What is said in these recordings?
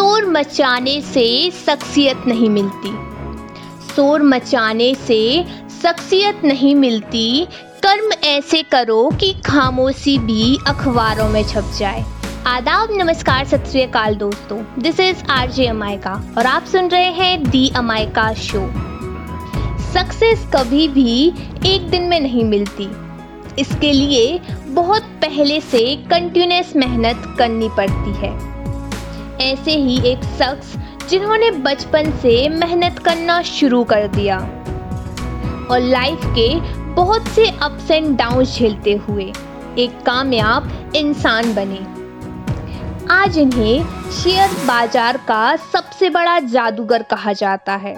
शोर मचाने से शख्सियत नहीं मिलती। शोर मचाने से शख्सियत नहीं मिलती। कर्म ऐसे करो कि खामोशी भी अखबारों में छप जाए। आदाब, नमस्कार, सत श्रीकाल दोस्तों। दिस इज़ आर जे अमायका और आप सुन रहे हैं दी अमायका शो सक्सेस कभी भी एक दिन में नहीं मिलती। इसके लिए बहुत पहले से कंटिन्यूस मेहनत करनी पड़ती है। ऐसे ही एक शख्स जिन्होंने बचपन से मेहनत करना शुरू कर दिया और लाइफ के बहुत से अप्स एंड डाउन झेलते हुए एक कामयाब इंसान बने। आज इन्हें शेयर बाज़ार का सबसे बड़ा जादूगर कहा जाता है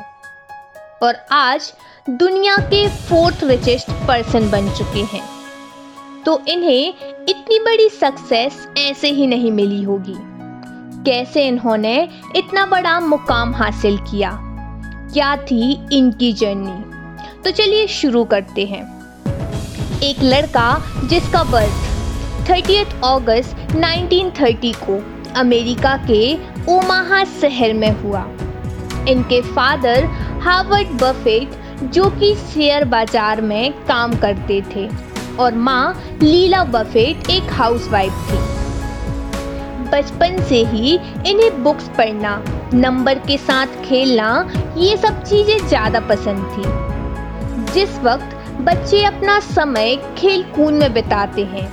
और आज दुनिया के फोर्थ रिचेस्ट पर्सन बन चुके हैं। तो इन्हें इतनी बड़ी सक्सेस ऐसे ही नहीं मिली होगी। कैसे इन्होंने इतना बड़ा मुकाम हासिल किया? क्या थी इनकी जर्नी? तो चलिए शुरू करते हैं। एक लड़का जिसका बर्थ 30 अगस्त 1930 को अमेरिका के ओमाहा शहर में हुआ। इनके फादर हार्वर्ड बफेट, जो कि शेयर बाज़ार में काम करते थे, और माँ लीला बफेट एक हाउसवाइफ थी। बचपन से ही इन्हें बुक्स पढ़ना नंबर के साथ खेलना, ये सब चीज़ें ज़्यादा पसंद थी। जिस वक्त बच्चे अपना समय खेल कूद में बिताते हैं,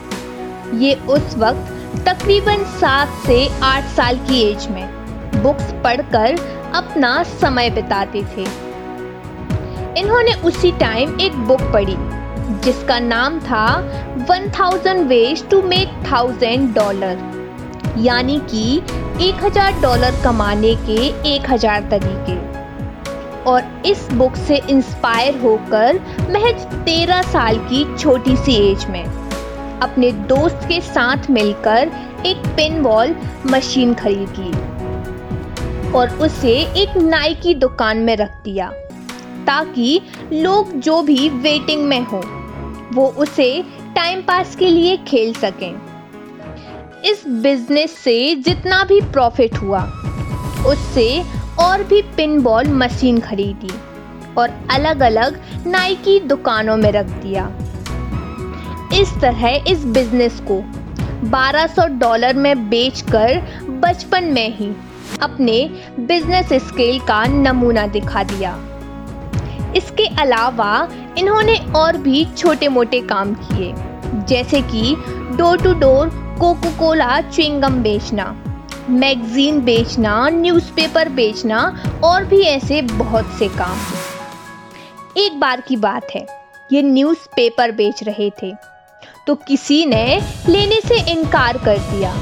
ये उस वक्त तकरीबन सात से आठ साल की एज में बुक्स पढ़कर अपना समय बिताते थे। इन्होंने उसी टाइम एक बुक पढ़ी, जिसका नाम था one thousand ways to make thousand dollar यानी कि एक हज़ार डॉलर कमाने के एक हज़ार तरीके। और इस बुक से इंस्पायर होकर महज तेरह साल की छोटी सी एज में अपने दोस्त के साथ मिलकर एक पिन बॉल मशीन खरीद ली और उसे एक नाई की दुकान में रख दिया ताकि लोग जो भी वेटिंग में हो, वो उसे टाइम पास के लिए खेल सकें। इस बिज़नेस से जितना भी प्रॉफिट हुआ, उससे और भी पिन बॉल मशीन खरीदी और अलग अलग नाई की दुकानों में रख दिया। इस तरह इस बिज़नेस को 1200 डॉलर में बेचकर बचपन में ही अपने बिज़नेस स्केल का नमूना दिखा दिया। इसके अलावा इन्होंने और भी छोटे मोटे काम किए, जैसे कि door to door coca cola chewing gum बेचना, मैगजीन बेचना, न्यूज़पेपर बेचना और भी ऐसे बहुत से काम। एक बार की बात है, ये न्यूज़पेपर बेच रहे थे। तो किसी ने लेने से इनकार कर दिया।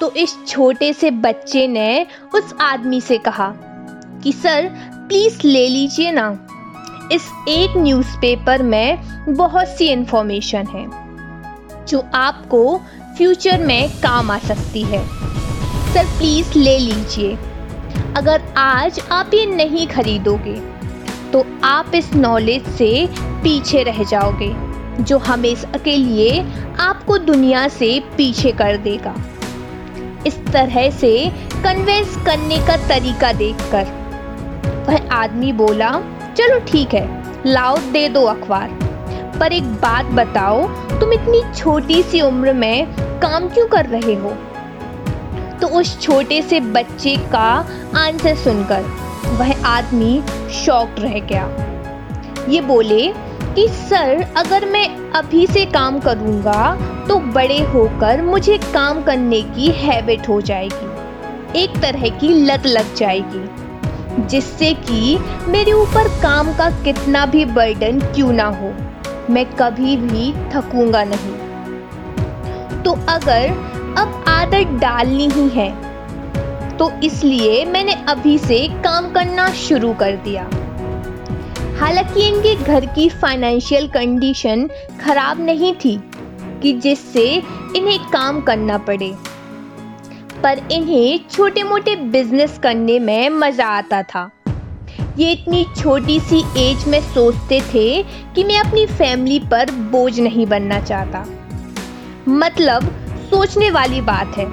तो इस छोटे से बच्चे ने उस आदमी से कहा कि, सर, प्लीज़ ले लीजिए ना। इस एक न्यूज़पेपर में बहुत सी इंफॉर्मेशन है, जो आपको फ्यूचर में काम आ सकती है। सर प्लीज़ ले लीजिए। अगर आज आप ये नहीं खरीदोगे तो आप इस नॉलेज से पीछे रह जाओगे, जो हमेशा के लिए आपको दुनिया से पीछे कर देगा। इस तरह से कन्वेंस करने का तरीका देखकर। वह आदमी बोला, चलो ठीक है, लाओ, दे दो अखबार। पर एक बात बताओ, तुम इतनी छोटी सी उम्र में काम क्यों कर रहे हो? तो उस छोटे से बच्चे का आंसर सुनकर वह आदमी शॉक्ड रह गया। ये बोले कि, सर, अगर मैं अभी से काम करूँगा तो बड़े होकर मुझे काम करने की हैबिट हो जाएगी। एक तरह की लत लग जाएगी, जिससे कि मेरे ऊपर काम का कितना भी बर्डन क्यों ना हो। मैं कभी भी थकूँगा नहीं। तो अगर अब आदत डालनी ही है तो इसलिए मैंने अभी से काम करना शुरू कर दिया। हालाँकि इनके घर की फाइनेंशियल कंडीशन खराब नहीं थी कि जिससे इन्हें काम करना पड़े, पर इन्हें छोटे मोटे बिज़नेस करने में मज़ा आता था। ये इतनी छोटी सी एज में सोचते थे कि मैं अपनी फैमिली पर बोझ नहीं बनना चाहता। मतलब सोचने वाली बात है,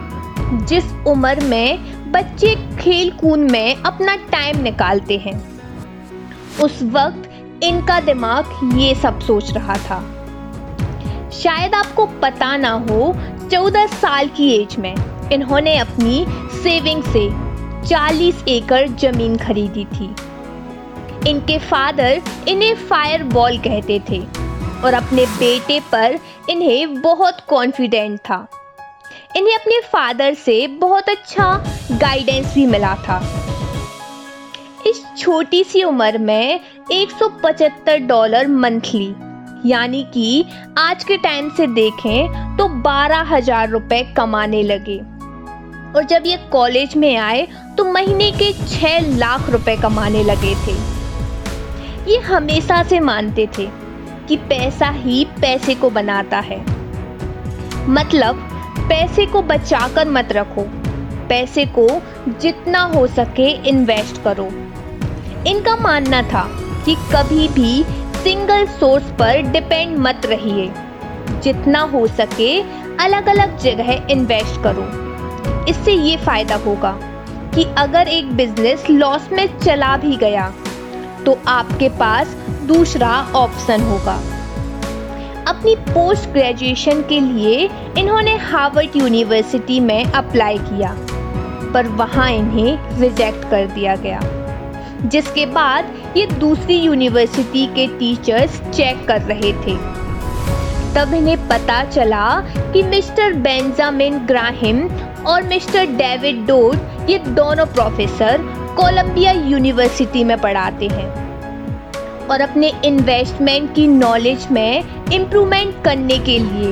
जिस उम्र में बच्चे खेल कूद में अपना टाइम निकालते हैं, उस वक्त इनका दिमाग ये सब सोच रहा था। शायद आपको पता ना हो, चौदह साल की एज में इन्होंने अपनी सेविंग से 40 एकड़ ज़मीन खरीदी थी। इनके फादर इन्हें फायर बॉल कहते थे और अपने बेटे पर इन्हें बहुत कॉन्फिडेंट था। इन्हें अपने फादर से बहुत अच्छा गाइडेंस भी मिला था। इस छोटी सी उम्र में 175 डॉलर मंथली यानी कि आज के टाइम से देखें तो बारह हज़ार रुपए कमाने लगे। और जब ये कॉलेज में आए तो महीने के छह लाख रुपए कमाने लगे थे। ये हमेशा से मानते थे कि पैसा ही पैसे को बनाता है। मतलब पैसे को बचाकर मत रखो। पैसे को जितना हो सके इन्वेस्ट करो। इनका मानना था कि कभी भी सिंगल सोर्स पर डिपेंड मत रहिए। जितना हो सके अलग अलग जगह इन्वेस्ट करो। इससे ये फ़ायदा होगा कि अगर एक बिज़नेस लॉस में चला भी गया तो आपके पास दूसरा ऑप्शन होगा। अपनी पोस्ट ग्रेजुएशन के लिए इन्होंने हार्वर्ड यूनिवर्सिटी में अप्लाई किया, पर वहाँ इन्हें रिजेक्ट कर दिया गया, जिसके बाद ये दूसरी यूनिवर्सिटी के टीचर्स चेक कर रहे थे। तब इन्हें पता चला कि मिस्टर बेंजामिन ग्राहिम और मिस्टर डेविड डोड ये दोनों प्रोफेसर कोलंबिया यूनिवर्सिटी में पढ़ाते हैं और अपने इन्वेस्टमेंट की नॉलेज में इम्प्रूवमेंट करने के लिए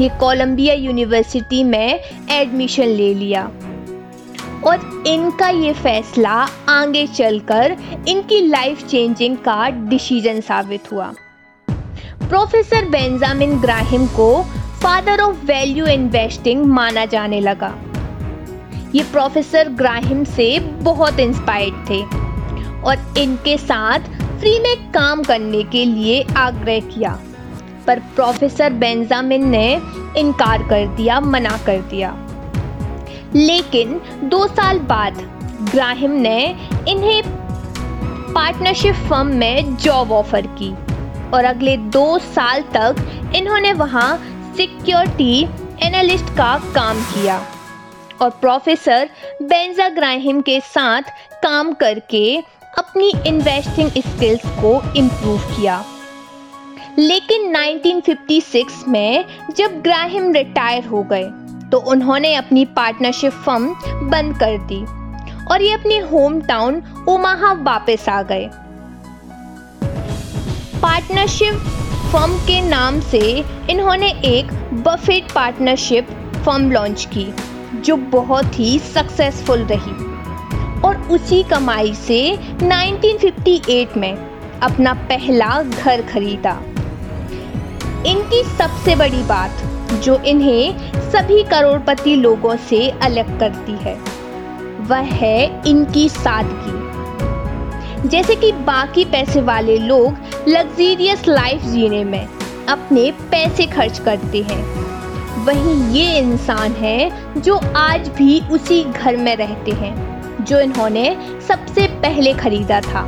ये कोलंबिया यूनिवर्सिटी में एडमिशन ले लिया। और इनका ये फैसला आगे चलकर इनकी लाइफ चेंजिंग का डिसीज़न साबित हुआ। प्रोफेसर बेंजामिन ग्राहिम को फादर ऑफ़ वैल्यू इन्वेस्टिंग माना जाने लगा। ये प्रोफेसर ग्राहिम से बहुत इंस्पायर्ड थे और इनके साथ फ्री में काम करने के लिए आग्रह किया। पर प्रोफेसर बेंजामिन ने इनकार कर दिया, मना कर दिया। लेकिन दो साल बाद ग्राहिम ने इन्हें पार्टनरशिप फर्म में जॉब ऑफ़र की और अगले दो साल तक इन्होंने वहाँ सिक्योरिटी एनालिस्ट का काम किया। और प्रोफेसर बेंजा ग्राहिम के साथ काम करके अपनी इन्वेस्टिंग स्किल्स को इम्प्रूव किया। लेकिन 1956 में जब ग्राहिम रिटायर हो गए तो उन्होंने अपनी पार्टनरशिप फर्म बंद कर दी और ये अपने होम टाउन ओमाहा वापस आ गए। पार्टनरशिप फर्म के नाम से इन्होंने एक बफेट पार्टनरशिप फर्म लॉन्च की। जो बहुत ही सक्सेसफुल रही। और उसी कमाई से 1958 में अपना पहला घर खरीदा। इनकी सबसे बड़ी बात जो इन्हें सभी करोड़पति लोगों से अलग करती है, वह है इनकी सादगी। जैसे कि बाकी पैसे वाले लोग लग्जीरियस लाइफ जीने में अपने पैसे खर्च करते हैं। वहीं ये इंसान है जो आज भी उसी घर में रहते हैं, जो इन्होंने सबसे पहले खरीदा था।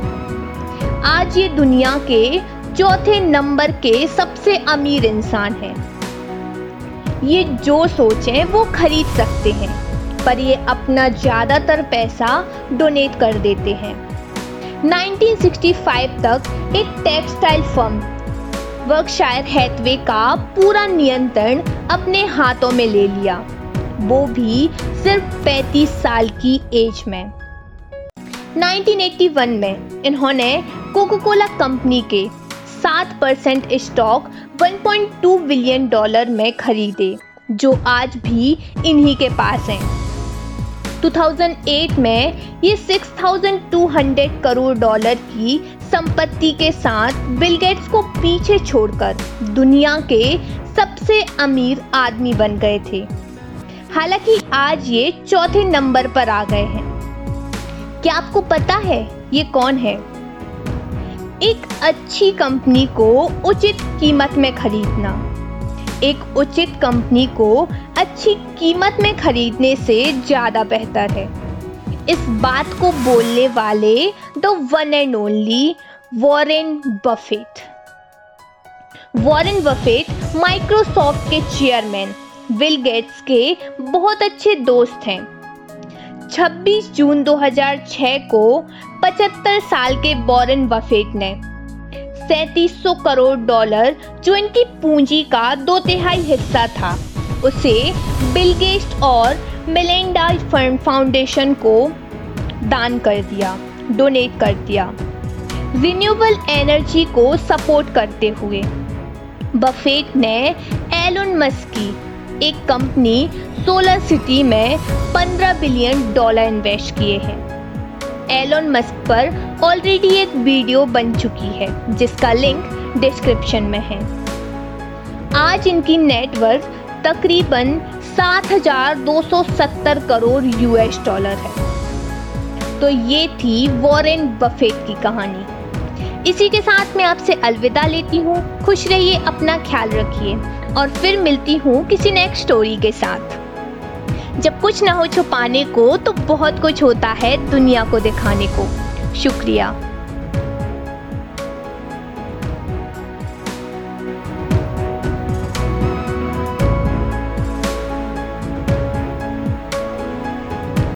आज ये दुनिया के चौथे नंबर के सबसे अमीर इंसान हैं। ये जो सोचें वो खरीद सकते हैं, पर ये अपना ज़्यादातर पैसा डोनेट कर देते हैं। 1965 तक एक टेक्सटाइल फर्म वर्कशायर हैथवे का पूरा नियंत्रण अपने हाथों में ले लिया। वो भी सिर्फ़ 35 साल की एज में। 1981 में इन्होंने कोको कोला कंपनी के 7 परसेंट स्टॉक 1.2 बिलियन डॉलर में खरीदे, जो आज भी इन्हीं के पास हैं। 2008 में ये 6,200 करोड़ डॉलर की संपत्ति के साथ बिल गेट्स को पीछे छोड़कर दुनिया के सबसे अमीर आदमी बन गए थे। हालाँकि आज ये चौथे नंबर पर आ गए हैं। क्या आपको पता है ये कौन है? एक अच्छी कंपनी को उचित कीमत में खरीदना। एक उचित कंपनी को अच्छी कीमत में खरीदने से ज़्यादा बेहतर है। इस बात को बोलने वाले the one and only Warren Buffett. Warren Buffett Microsoft के चेयरमैन विल गेट्स के बहुत अच्छे दोस्त हैं। 26 जून 2006 को 75 साल के वॉरेन बफेट ने 3700 करोड़ डॉलर जो इनकी पूंजी का दो तिहाई हिस्सा था। उसे बिल गेट्स और मिलेंडा फाउंडेशन को दान कर दिया, डोनेट कर दिया। रिन्यूएबल एनर्जी को सपोर्ट करते हुए, बफेट ने एलोन मस्क की एक कंपनी सोलर सिटी में 15 बिलियन डॉलर इन्वेस्ट किए हैं। एलोन मस्क पर ऑलरेडी एक वीडियो बन चुकी है जिसका लिंक डिस्क्रिप्शन में है। आज इनकी नेटवर्थ तकरीबन 7,270 करोड़ यूएस डॉलर है। तो ये थी वॉरेन बफेट की कहानी। इसी के साथ मैं आपसे अलविदा लेती हूँ। खुश रहिए अपना ख्याल रखिए। और फिर मिलती हूँ किसी नेक्स्ट स्टोरी के साथ। जब कुछ ना हो छुपाने को तो बहुत कुछ होता है दुनिया को दिखाने को। शुक्रिया।